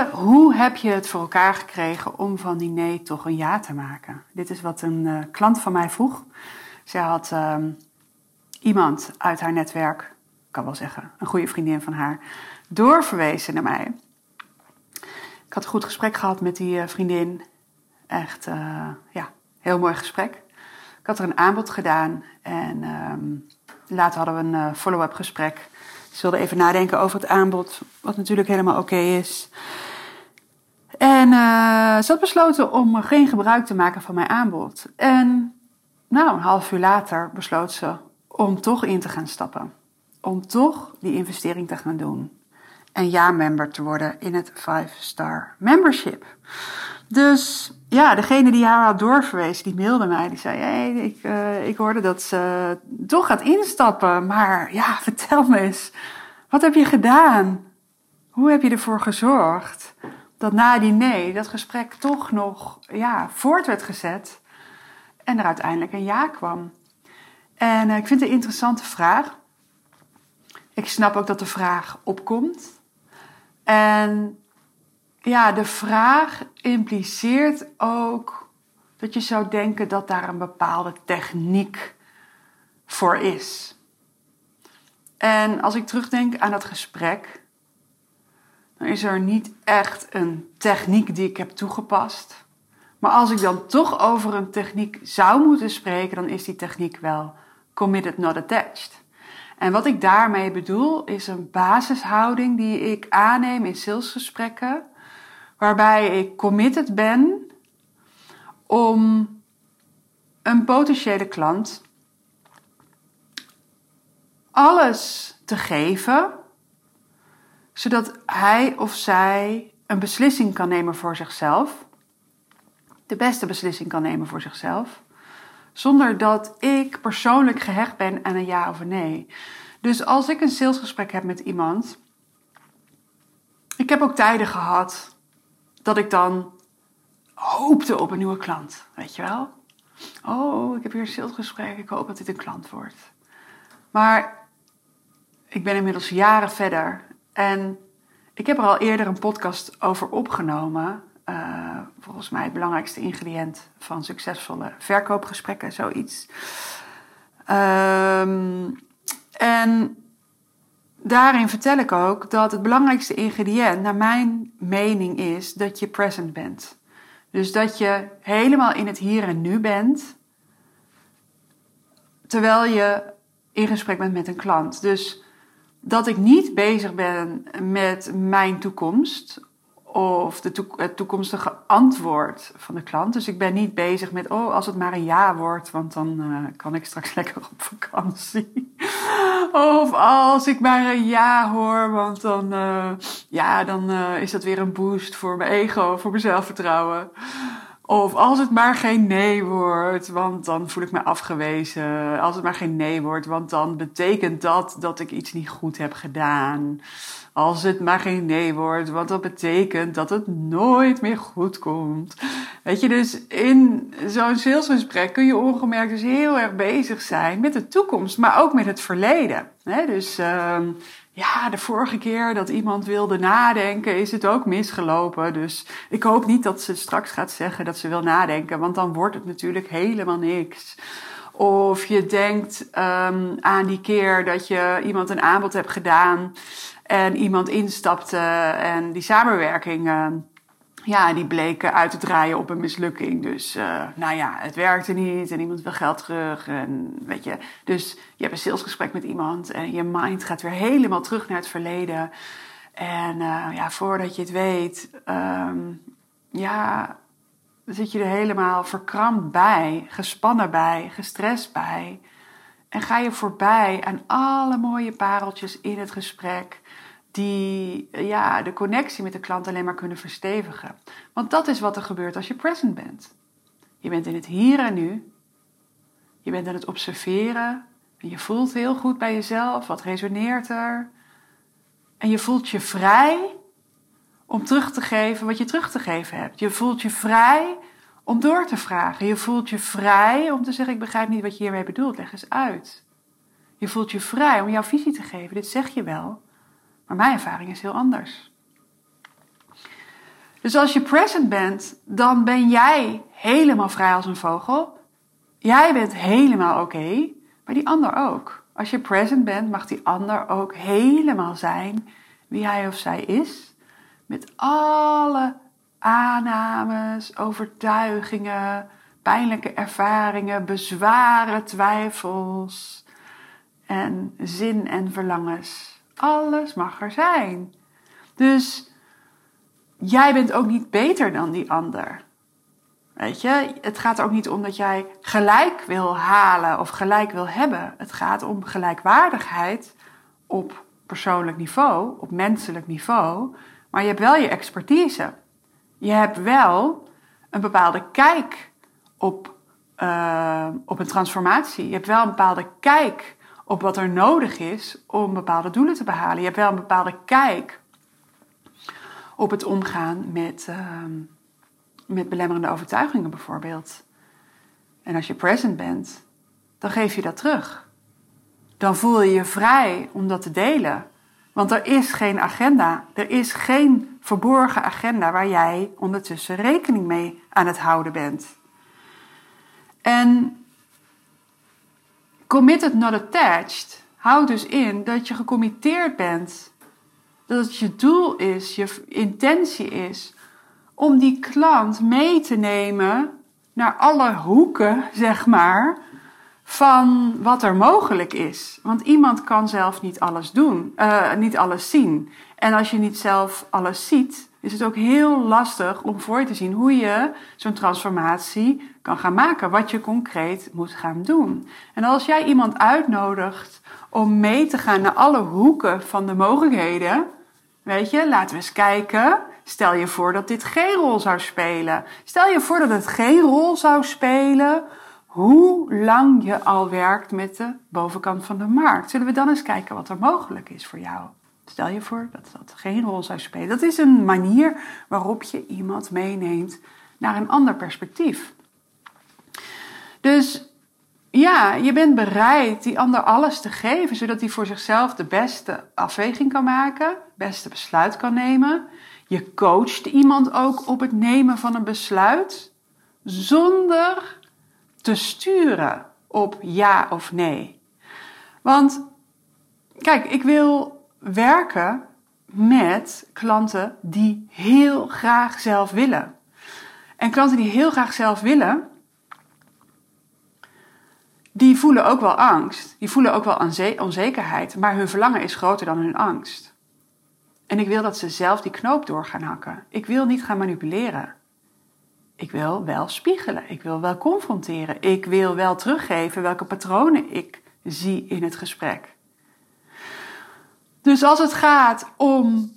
Hoe heb je het voor elkaar gekregen om van die nee toch een ja te maken? Dit is wat een uh, klant van mij vroeg. Zij had uh, iemand uit haar netwerk, ik kan wel zeggen, een goede vriendin van haar, doorverwezen naar mij. Ik had een goed gesprek gehad met die uh, vriendin. Echt, uh, ja, heel mooi gesprek. Ik had er een aanbod gedaan en um, later hadden we een follow-up gesprek. Ze wilde even nadenken over het aanbod, wat natuurlijk helemaal oké is. En uh, ze had besloten om geen gebruik te maken van mijn aanbod. En nou, een half uur later besloot ze om toch in te gaan stappen. Om toch die investering te gaan doen. En ja-member te worden in het 5-star membership. Dus ja, degene die haar had doorverwezen, die mailde mij. Die zei, hey, ik, uh, ik hoorde dat ze toch gaat instappen. Maar ja, vertel me eens, wat heb je gedaan? Hoe heb je ervoor gezorgd dat na die nee, dat gesprek toch nog ja, voort werd gezet en er uiteindelijk een ja kwam? En uh, ik vind het een interessante vraag. Ik snap ook dat de vraag opkomt. En ja, de vraag impliceert ook dat je zou denken dat daar een bepaalde techniek voor is. En als ik terugdenk aan dat gesprek, is er niet echt een techniek die ik heb toegepast. Maar als ik dan toch over een techniek zou moeten spreken, dan is die techniek wel committed not attached. En wat ik daarmee bedoel, is een basishouding die ik aanneem in salesgesprekken, waarbij ik committed ben om een potentiële klant alles te geven, zodat hij of zij een beslissing kan nemen voor zichzelf, de beste beslissing kan nemen voor zichzelf, zonder dat ik persoonlijk gehecht ben aan een ja of een nee. Dus als ik een salesgesprek heb met iemand, ik heb ook tijden gehad dat ik dan hoopte op een nieuwe klant, weet je wel? Oh, ik heb hier een salesgesprek, ik hoop dat dit een klant wordt. Maar ik ben inmiddels jaren verder en ik heb er al eerder een podcast over opgenomen. Uh, volgens mij het belangrijkste ingrediënt van succesvolle verkoopgesprekken, zoiets. Um, en daarin vertel ik ook dat het belangrijkste ingrediënt, naar mijn mening, is dat je present bent. Dus dat je helemaal in het hier en nu bent, terwijl je in gesprek bent met een klant. Dus dat ik niet bezig ben met mijn toekomst of de het toekomstige antwoord van de klant. Dus ik ben niet bezig met, oh, als het maar een ja wordt, want dan uh, kan ik straks lekker op vakantie. of als ik maar een ja hoor, want dan, uh, ja, dan uh, is dat weer een boost voor mijn ego, voor mijn zelfvertrouwen. Of als het maar geen nee wordt, want dan voel ik me afgewezen. Als het maar geen nee wordt, want dan betekent dat dat ik iets niet goed heb gedaan. Als het maar geen nee wordt, want dat betekent dat het nooit meer goed komt. Weet je, dus in zo'n salesgesprek kun je ongemerkt dus heel erg bezig zijn met de toekomst, maar ook met het verleden. Dus uh, ja, de vorige keer dat iemand wilde nadenken, is het ook misgelopen. Dus ik hoop niet dat ze straks gaat zeggen dat ze wil nadenken, want dan wordt het natuurlijk helemaal niks. Of je denkt um, aan die keer dat je iemand een aanbod hebt gedaan en iemand instapte en die samenwerking, uh, ja, die bleek uit te draaien op een mislukking. Dus, uh, nou ja, het werkte niet en iemand wil geld terug. En weet je, dus je hebt een salesgesprek met iemand en je mind gaat weer helemaal terug naar het verleden. En uh, ja, voordat je het weet, um, ja, zit je er helemaal verkrampt bij, gespannen bij, gestrest bij. En ga je voorbij aan alle mooie pareltjes in het gesprek die ja, de connectie met de klant alleen maar kunnen verstevigen. Want dat is wat er gebeurt als je present bent. Je bent in het hier en nu. Je bent aan het observeren. En je voelt heel goed bij jezelf. Wat resoneert er? En je voelt je vrij om terug te geven wat je terug te geven hebt. Je voelt je vrij om door te vragen. Je voelt je vrij om te zeggen: Ik begrijp niet wat je hiermee bedoelt. Leg eens uit. Je voelt je vrij om jouw visie te geven. Dit zeg je wel. Maar mijn ervaring is heel anders. Dus als je present bent, dan ben jij helemaal vrij als een vogel. Jij bent helemaal oké, maar die ander ook. Als je present bent, mag die ander ook helemaal zijn wie hij of zij is. Met alle aannames, overtuigingen, pijnlijke ervaringen, bezwaren, twijfels en zin en verlangens. Alles mag er zijn. Dus jij bent ook niet beter dan die ander. Weet je, het gaat er ook niet om dat jij gelijk wil halen of gelijk wil hebben. Het gaat om gelijkwaardigheid op persoonlijk niveau, op menselijk niveau. Maar je hebt wel je expertise. Je hebt wel een bepaalde kijk op, uh, op een transformatie. Je hebt wel een bepaalde kijk op wat er nodig is om bepaalde doelen te behalen. Je hebt wel een bepaalde kijk op het omgaan met, uh, met belemmerende overtuigingen bijvoorbeeld. En als je present bent, dan geef je dat terug. Dan voel je je vrij om dat te delen. Want er is geen agenda. Er is geen verborgen agenda waar jij ondertussen rekening mee aan het houden bent. En committed not attached houdt dus in dat je gecommitteerd bent. Dat het je doel is, je intentie is om die klant mee te nemen naar alle hoeken, zeg maar, van wat er mogelijk is. Want iemand kan zelf niet alles doen, uh, niet alles zien. En als je niet zelf alles ziet, is het ook heel lastig om voor te zien hoe je zo'n transformatie kan gaan maken. Wat je concreet moet gaan doen. En als jij iemand uitnodigt om mee te gaan naar alle hoeken van de mogelijkheden. Weet je, laten we eens kijken. Stel je voor dat dit geen rol zou spelen. Stel je voor dat het geen rol zou spelen hoe lang je al werkt met de bovenkant van de markt. Zullen we dan eens kijken wat er mogelijk is voor jou? Stel je voor dat dat geen rol zou spelen. Dat is een manier waarop je iemand meeneemt naar een ander perspectief. Dus ja, je bent bereid die ander alles te geven, zodat hij voor zichzelf de beste afweging kan maken, het beste besluit kan nemen. Je coacht iemand ook op het nemen van een besluit, zonder te sturen op ja of nee. Want kijk, ik wil werken met klanten die heel graag zelf willen. En klanten die heel graag zelf willen, die voelen ook wel angst. Die voelen ook wel onzekerheid, maar hun verlangen is groter dan hun angst. En ik wil dat ze zelf die knoop door gaan hakken. Ik wil niet gaan manipuleren. Ik wil wel spiegelen. Ik wil wel confronteren. Ik wil wel teruggeven welke patronen ik zie in het gesprek. Dus als het gaat om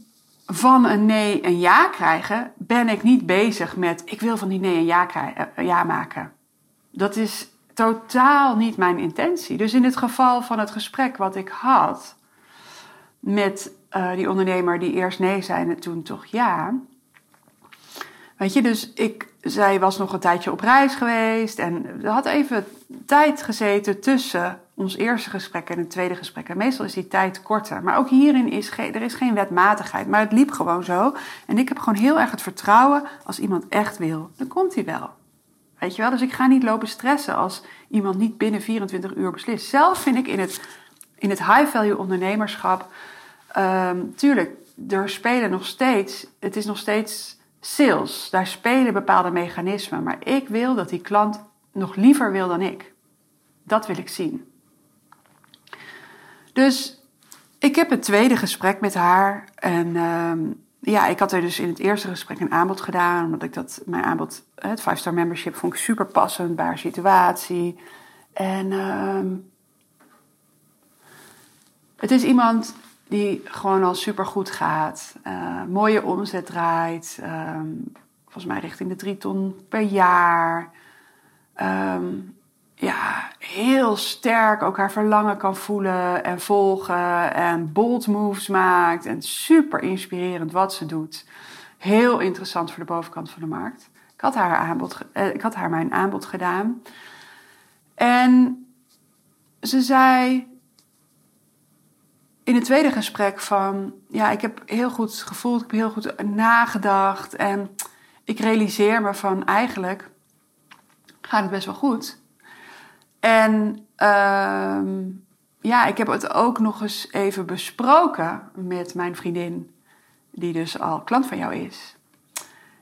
van een nee een ja krijgen, ben ik niet bezig met ik wil van die nee een ja, krijgen, eh, ja maken. Dat is totaal niet mijn intentie. Dus in het geval van het gesprek wat ik had met uh, die ondernemer die eerst nee zei en toen toch ja. Weet je, dus ik, zij was nog een tijdje op reis geweest en had even tijd gezeten tussen ons eerste gesprek en het tweede gesprek. En meestal is die tijd korter. Maar ook hierin is er is geen wetmatigheid. Maar het liep gewoon zo. En ik heb gewoon heel erg het vertrouwen als iemand echt wil, dan komt hij wel. Weet je wel? Dus ik ga niet lopen stressen als iemand niet binnen 24 uur beslist. Zelf vind ik in het, in het high-value ondernemerschap, um, tuurlijk, er spelen nog steeds, het is nog steeds sales. Daar spelen bepaalde mechanismen. Maar ik wil dat die klant nog liever wil dan ik. Dat wil ik zien. Dus ik heb het tweede gesprek met haar. En um, ja, ik had er dus in het eerste gesprek een aanbod gedaan. Omdat ik dat, mijn aanbod, het 5-star membership, vond ik super passend bij haar situatie. En um, het is iemand die gewoon al super goed gaat. Uh, mooie omzet draait. Um, volgens mij richting de 3 ton per jaar. ehm, ja, heel sterk ook haar verlangen kan voelen en volgen en bold moves maakt en super inspirerend wat ze doet. Heel interessant voor de bovenkant van de markt. Ik had haar, aanbod, eh, ik had haar mijn aanbod gedaan. En ze zei in het tweede gesprek van... Ja, ik heb heel goed gevoeld, ik heb heel goed nagedacht. En ik realiseer me van eigenlijk gaat het best wel goed. En ehm, ja, ik heb het ook nog eens even besproken met mijn vriendin, die dus al klant van jou is.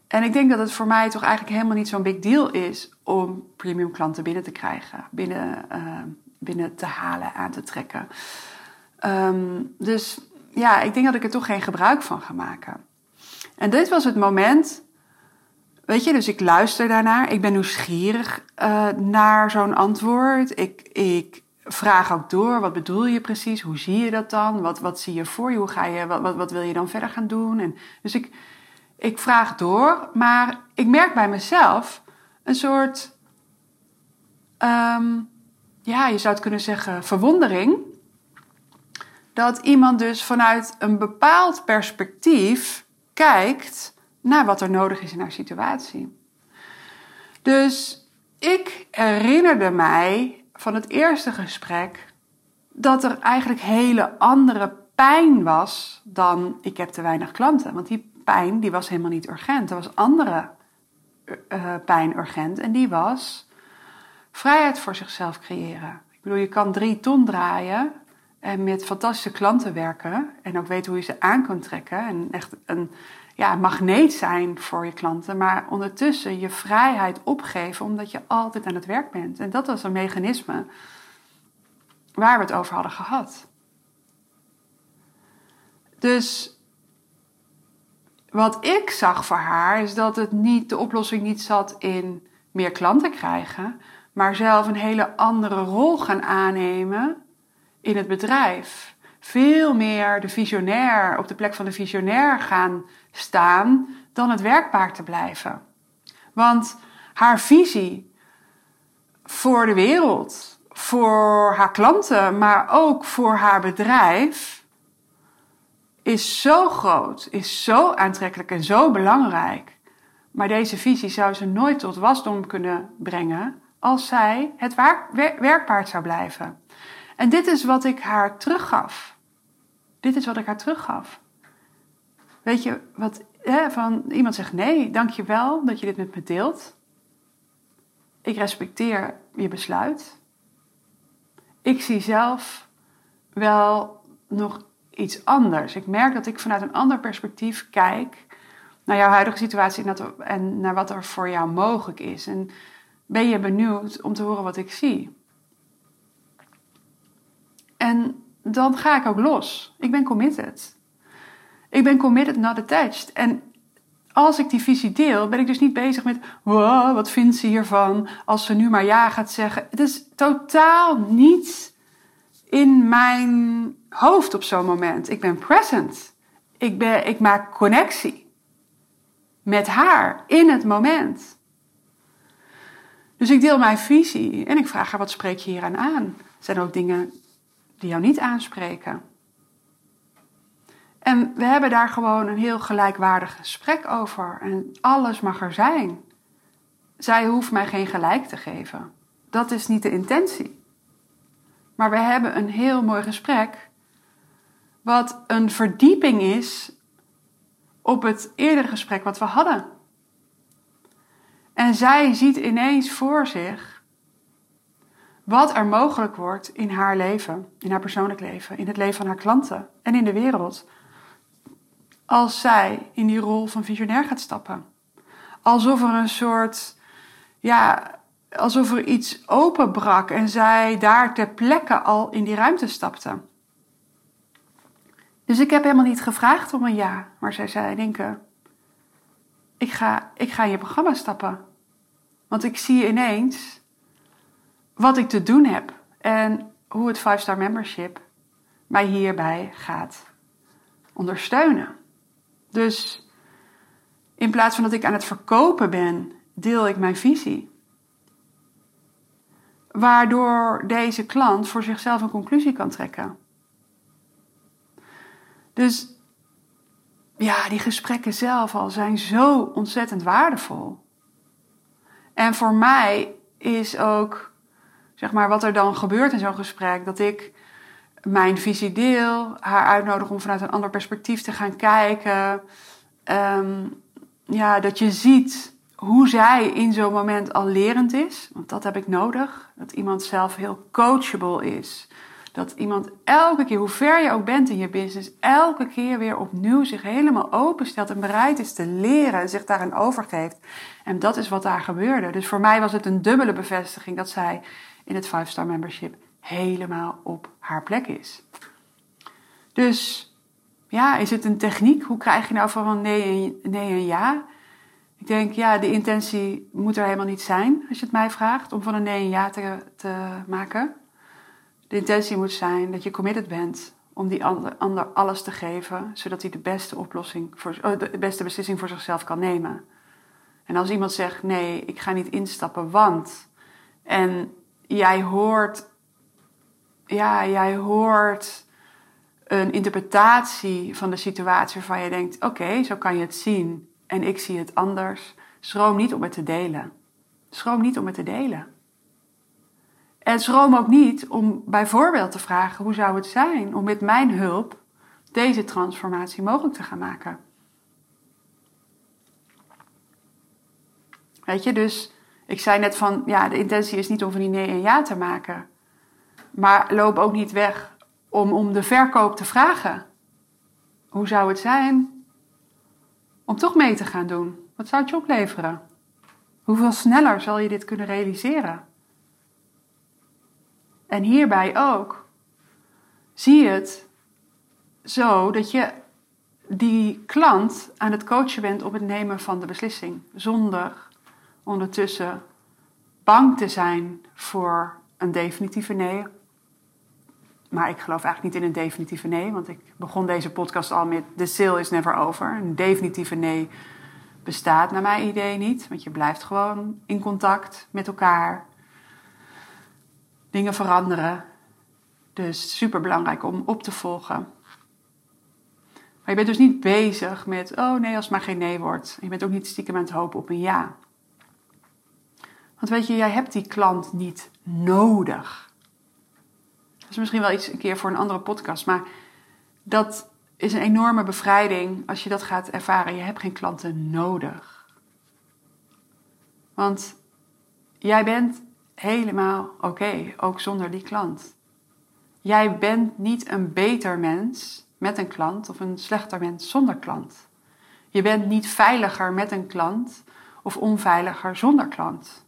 En ik denk dat het voor mij toch eigenlijk helemaal niet zo'n big deal is om premium klanten binnen te krijgen, binnen, ehm, binnen te halen, aan te trekken. Ehm, dus ja, ik denk dat ik er toch geen gebruik van ga maken. En dit was het moment Weet je, dus ik luister daarnaar. Ik ben nieuwsgierig uh, naar zo'n antwoord. Ik, ik vraag ook door, wat bedoel je precies? Hoe zie je dat dan? Wat, wat zie je voor je? Hoe ga je, wat, wat, wat wil je dan verder gaan doen? En, dus ik, ik vraag door, maar ik merk bij mezelf een soort, um, ja, je zou het kunnen zeggen, verwondering. Dat iemand dus vanuit een bepaald perspectief kijkt naar wat er nodig is in haar situatie. Dus ik herinnerde mij van het eerste gesprek dat er eigenlijk hele andere pijn was dan ik heb te weinig klanten. Want die pijn die was helemaal niet urgent. Er was andere uh, pijn urgent en die was vrijheid voor zichzelf creëren. Ik bedoel, je kan drie ton draaien en met fantastische klanten werken en ook weten hoe je ze aan kan trekken en echt een ja, magneet zijn voor je klanten, maar ondertussen je vrijheid opgeven omdat je altijd aan het werk bent. En dat was een mechanisme waar we het over hadden gehad. Dus wat ik zag voor haar is dat het niet, de oplossing niet zat in meer klanten krijgen, maar zelf een hele andere rol gaan aannemen in het bedrijf. Veel meer de visionair op de plek van de visionair gaan staan dan het werkbaar te blijven. Want haar visie voor de wereld, voor haar klanten, maar ook voor haar bedrijf, is zo groot, is zo aantrekkelijk en zo belangrijk. Maar deze visie zou ze nooit tot wasdom kunnen brengen als zij het werkbaar zou blijven. En dit is wat ik haar teruggaf. Dit is wat ik haar teruggaf. Weet je, wat, hè, van iemand zegt nee, dankjewel dat je dit met me deelt. Ik respecteer je besluit. Ik zie zelf wel nog iets anders. Ik merk dat ik vanuit een ander perspectief kijk naar jouw huidige situatie en naar wat er voor jou mogelijk is. En ben je benieuwd om te horen wat ik zie? En dan ga ik ook los. Ik ben committed. Ik ben committed, not attached. En als ik die visie deel, ben ik dus niet bezig met wow, wat vindt ze hiervan als ze nu maar ja gaat zeggen. Het is totaal niet in mijn hoofd op zo'n moment. Ik ben present. Ik, ben, ik maak connectie met haar in het moment. Dus ik deel mijn visie en ik vraag haar wat spreek je hier aan aan? Zijn er ook dingen die jou niet aanspreken? En we hebben daar gewoon een heel gelijkwaardig gesprek over. En alles mag er zijn. Zij hoeft mij geen gelijk te geven. Dat is niet de intentie. Maar we hebben een heel mooi gesprek. Wat een verdieping is op het eerdere gesprek wat we hadden. En zij ziet ineens voor zich wat er mogelijk wordt in haar leven, in haar persoonlijk leven, in het leven van haar klanten en in de wereld als zij in die rol van visionair gaat stappen. Alsof er een soort, ja, alsof er iets openbrak en zij daar ter plekke al in die ruimte stapte. Dus ik heb helemaal niet gevraagd om een ja, maar zij zei, denken, ik ga, ik ga in je programma stappen. Want ik zie ineens wat ik te doen heb en hoe het 5-star membership mij hierbij gaat ondersteunen. Dus in plaats van dat ik aan het verkopen ben, deel ik mijn visie. waardoor deze klant voor zichzelf een conclusie kan trekken. Dus ja, die gesprekken zelf al zijn zo ontzettend waardevol. En voor mij is ook, zeg maar, wat er dan gebeurt in zo'n gesprek, dat ik mijn visie deel, haar uitnodig om vanuit een ander perspectief te gaan kijken. Ehm, ja, dat je ziet hoe zij in zo'n moment al lerend is. Want dat heb ik nodig. Dat iemand zelf heel coachable is. Dat iemand elke keer, hoe ver je ook bent in je business, elke keer weer opnieuw zich helemaal openstelt en bereid is te leren en zich daarin overgeeft. En dat is wat daar gebeurde. Dus voor mij was het een dubbele bevestiging dat zij in het 5-star membership helemaal op haar plek is. Dus ja, is het een techniek? Hoe krijg je nou van een nee en, nee en ja? Ik denk, ja, de intentie moet er helemaal niet zijn, als je het mij vraagt, om van een nee en ja te, te maken. De intentie moet zijn dat je committed bent om die ander, ander alles te geven, zodat hij de beste oplossing voor, oh, de beste beslissing voor zichzelf kan nemen. En als iemand zegt nee, ik ga niet instappen, want en jij hoort, ja, jij hoort een interpretatie van de situatie waarvan je denkt: oké, zo kan je het zien en ik zie het anders. Schroom niet om het te delen. Schroom niet om het te delen. En schroom ook niet om bijvoorbeeld te vragen: hoe zou het zijn om met mijn hulp deze transformatie mogelijk te gaan maken? Weet je, dus ik zei net van ja, de intentie is niet om van die nee en ja te maken. Maar loop ook niet weg om om de verkoop te vragen. Hoe zou het zijn om toch mee te gaan doen? Wat zou het je opleveren? Hoeveel sneller zal je dit kunnen realiseren? En hierbij ook zie je het zo dat je die klant aan het coachen bent op het nemen van de beslissing, zonder ondertussen bang te zijn voor een definitieve nee. Maar ik geloof eigenlijk niet in een definitieve nee, want ik begon deze podcast al met: The sale is never over. Een definitieve nee bestaat naar mijn idee niet, want je blijft gewoon in contact met elkaar dingen veranderen. Dus super belangrijk om op te volgen. Maar je bent dus niet bezig met, oh nee, als het maar geen nee wordt. je bent ook niet stiekem aan het hopen op een ja. Want weet je, jij hebt die klant niet nodig. Is misschien wel iets een keer voor een andere podcast, maar dat is een enorme bevrijding als je dat gaat ervaren. Je hebt geen klanten nodig. Want jij bent helemaal oké, ook zonder die klant. Jij bent niet een beter mens met een klant of een slechter mens zonder klant. Je bent niet veiliger met een klant of onveiliger zonder klant.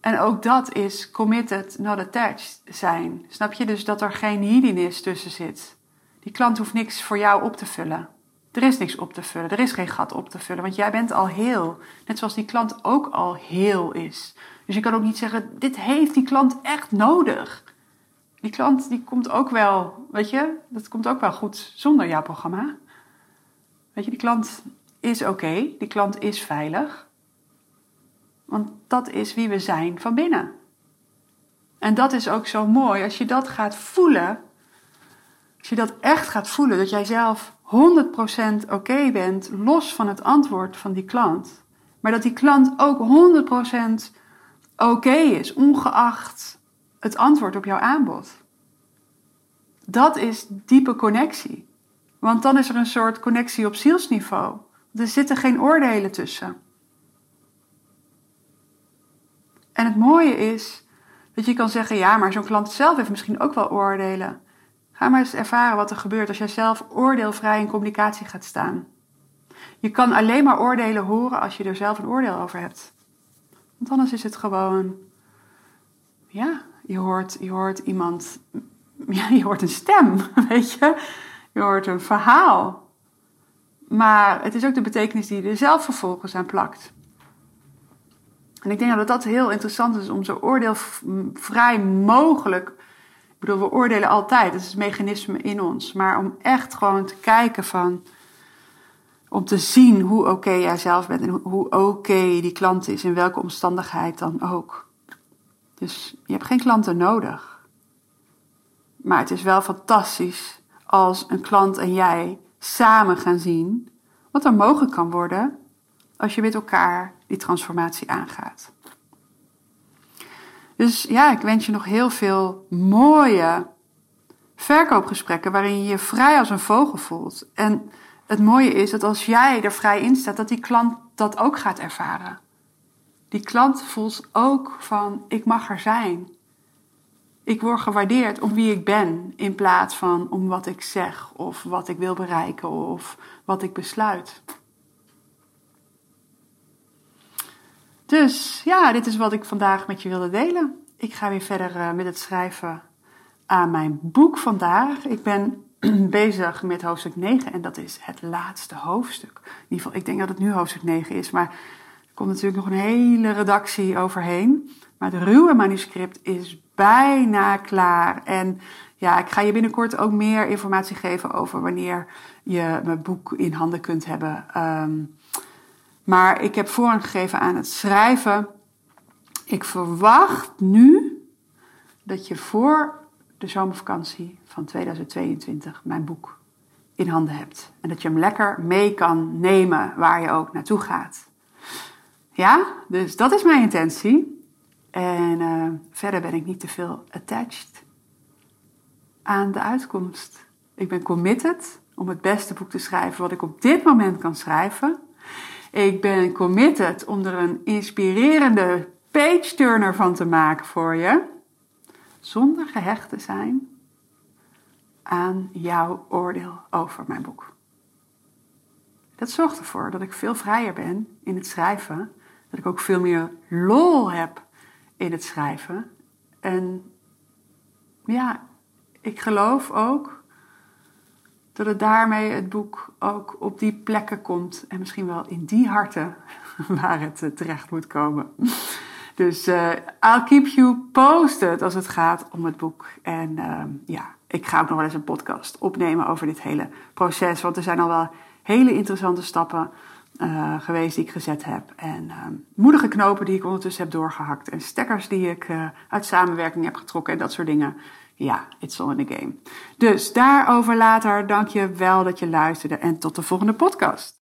En ook dat is committed, not attached zijn. Snap je dus dat er geen neediness tussen zit? Die klant hoeft niks voor jou op te vullen. Er is niks op te vullen, er is geen gat op te vullen, want jij bent al heel. Net zoals die klant ook al heel is. Dus je kan ook niet zeggen, dit heeft die klant echt nodig. Die klant die komt ook wel, weet je, dat komt ook wel goed zonder jouw programma. Weet je, die klant is oké, die klant is veilig. Want dat is wie we zijn van binnen. En dat is ook zo mooi als je dat gaat voelen. Als je dat echt gaat voelen, dat jij zelf 100% oké bent, los van het antwoord van die klant. Maar dat die klant ook 100% oké is, ongeacht het antwoord op jouw aanbod. Dat is diepe connectie. Want dan is er een soort connectie op zielsniveau. Er zitten geen oordelen tussen. En het mooie is dat je kan zeggen: ja, maar zo'n klant zelf heeft misschien ook wel oordelen. Ga maar eens ervaren wat er gebeurt als jij zelf oordeelvrij in communicatie gaat staan. Je kan alleen maar oordelen horen als je er zelf een oordeel over hebt. Want anders is het gewoon, ja, je hoort, je hoort iemand, ja, je hoort een stem, weet je. Je hoort een verhaal. Maar het is ook de betekenis die je er zelf vervolgens aan plakt. En ik denk dat dat heel interessant is om zo oordeelvrij mogelijk. Ik bedoel, we oordelen altijd, dat is het mechanisme in ons. Maar om echt gewoon te kijken van om te zien hoe oké jij zelf bent en hoe oké die klant is, in welke omstandigheid dan ook. Dus je hebt geen klanten nodig. Maar het is wel fantastisch als een klant en jij samen gaan zien wat er mogelijk kan worden als je met elkaar die transformatie aangaat. Dus ja, ik wens je nog heel veel mooie verkoopgesprekken waarin je je vrij als een vogel voelt. En het mooie is dat als jij er vrij in staat, dat die klant dat ook gaat ervaren. Die klant voelt ook van ik mag er zijn. Ik word gewaardeerd om wie ik ben in plaats van om wat ik zeg of wat ik wil bereiken of wat ik besluit. Dus ja, dit is wat ik vandaag met je wilde delen. Ik ga weer verder eh, met het schrijven aan mijn boek vandaag. Ik ben bezig met hoofdstuk 9 en dat is het laatste hoofdstuk. In ieder geval, ik denk dat het nu hoofdstuk 9 is, maar er komt natuurlijk nog een hele redactie overheen. Maar de ruwe manuscript is bijna klaar. En ja, ik ga je binnenkort ook meer informatie geven over wanneer je mijn boek in handen kunt hebben. Ehm, maar ik heb voorrang gegeven aan het schrijven. Ik verwacht nu dat je voor de zomervakantie van 2022 mijn boek in handen hebt. En dat je hem lekker mee kan nemen waar je ook naartoe gaat. Ja, dus dat is mijn intentie. En uh, verder ben ik niet te veel attached aan de uitkomst. Ik ben committed om het beste boek te schrijven wat ik op dit moment kan schrijven. Ik ben committed om er een inspirerende page-turner van te maken voor je. Zonder gehecht te zijn aan jouw oordeel over mijn boek. Dat zorgt ervoor dat ik veel vrijer ben in het schrijven. Dat ik ook veel meer lol heb in het schrijven. En ja, ik geloof ook dat het daarmee het boek ook op die plekken komt. En misschien wel in die harten waar het eh, terecht moet komen. Dus uh, I'll keep you posted als het gaat om het boek. En uh, ja, ik ga ook nog wel eens een podcast opnemen over dit hele proces. Want er zijn al wel hele interessante stappen uh, geweest die ik gezet heb. En moedige knopen die ik ondertussen heb doorgehakt. En stekkers die ik uit samenwerking heb getrokken en dat soort dingen. Ja, it's all in the game. Dus daarover later. Dank je wel dat je luisterde en tot de volgende podcast.